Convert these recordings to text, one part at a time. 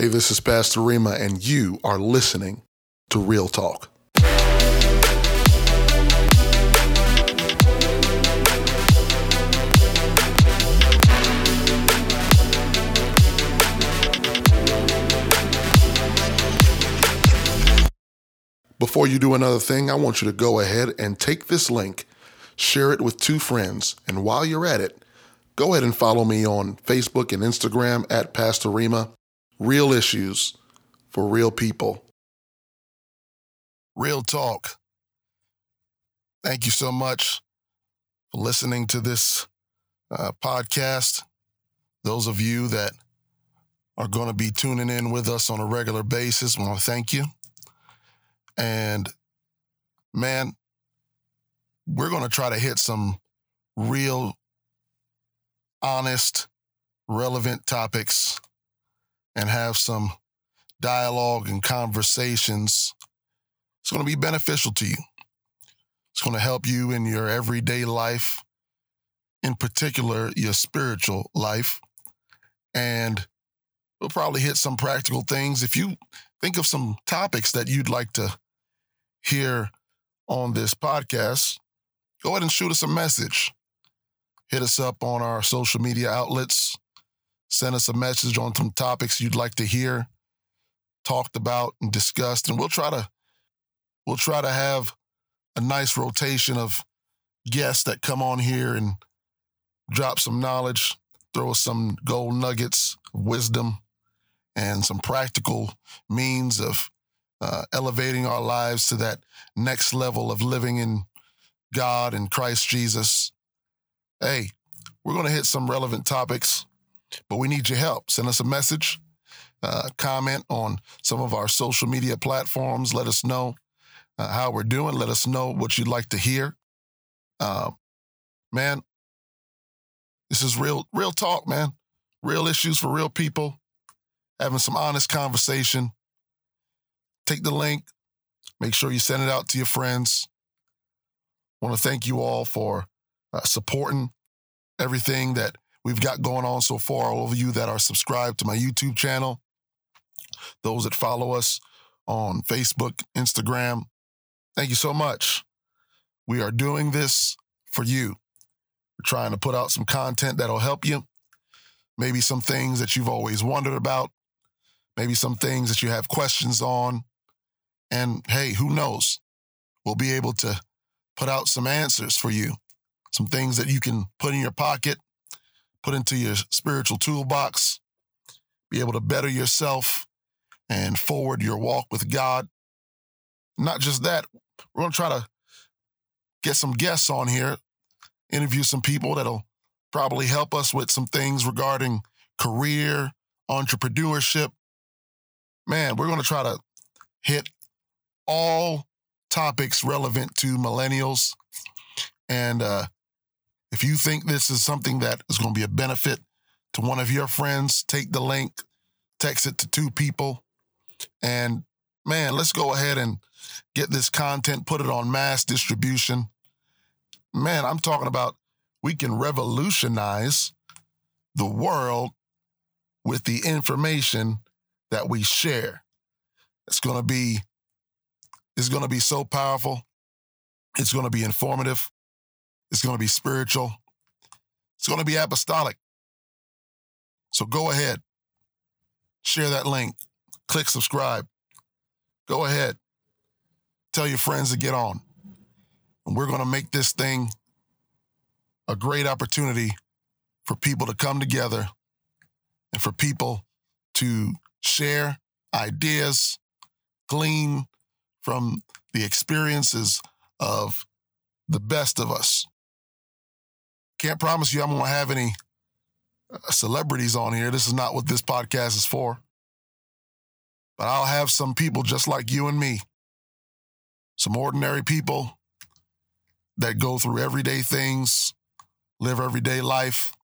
Hey, this is Pastor Rima, and you are listening to Real Talk. Before you do another thing, I want you to go ahead and take this link, share it with two friends, and while you're at it, go ahead and follow me on Facebook and Instagram at Pastor Rima. Real issues for real people. Real talk. Thank you so much for listening to this uh, podcast. Those of you that are going to be tuning in with us on a regular basis, want to thank you. And man, we're going to try to hit some real, honest, relevant topics and have some dialogue and conversations. It's going to be beneficial to you. It's going to help you in your everyday life, in particular, your spiritual life. And we'll probably hit some practical things. If you think of some topics that you'd like to hear on this podcast, go ahead and shoot us a message. Hit us up on our social media outlets. Send us a message on some topics you'd like to hear talked about and discussed, and we'll try to we'll try to have a nice rotation of guests that come on here and drop some knowledge, throw some gold nuggets wisdom, and some practical means of uh, elevating our lives to that next level of living in God and Christ Jesus. Hey, we're going to hit some relevant topics, but we need your help. Send us a message, uh, comment on some of our social media platforms. Let us know uh, how we're doing. Let us know what you'd like to hear. Uh, man, this is real, real talk, man. Real issues for real people. Having some honest conversation take the link, make sure you send it out to your friends. Want to thank you all for uh, supporting everything that we've got going on so far. All of you that are subscribed to my YouTube channel, those that follow us on Facebook, Instagram, thank you so much. We are doing this for you. We're trying to put out some content that'll help you. Maybe some things that you've always wondered about, maybe some things that you have questions on. And hey, who knows? We'll be able to put out some answers for you, some things that you can put in your pocket, put into your spiritual toolbox, be able to better yourself and forward your walk with God. Not just that, we're going to try to get some guests on here, interview some people that'll probably help us with some things regarding career, entrepreneurship. Man, we're going to try to hit all topics relevant to millennials. And uh, if you think this is something that is going to be a benefit to one of your friends, take the link, text it to two people, and man, let's go ahead and get this content, put it on mass distribution. Man, I'm talking about we can revolutionize the world with the information that we share. It's going to be it's going to be so powerful. It's going to be informative. It's going to be spiritual. It's going to be apostolic. So go ahead, share that link, click subscribe. Go ahead, tell your friends to get on. And we're going to make this thing a great opportunity for people to come together and for people to share ideas, glean from the experiences of the best of us. Can't promise you I'm going to have any uh, celebrities on here. This is not what this podcast is for. But I'll have some people just like you and me, some ordinary people that go through everyday things, live everyday life,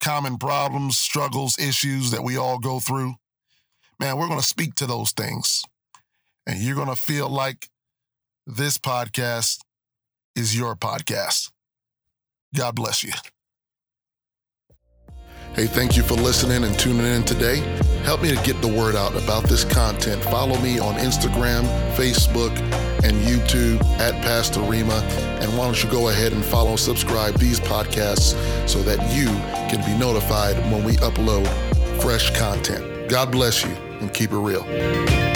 common problems, struggles, issues that we all go through. Man, we're going to speak to those things and you're going to feel like this podcast is your podcast. God bless you. Hey, thank you for listening and tuning in today. Help me to get the word out about this content. Follow me on Instagram, Facebook, and YouTube at Pastor Rima. And why don't you go ahead and follow and subscribe these podcasts so that you can be notified when we upload fresh content. God bless you and keep it real.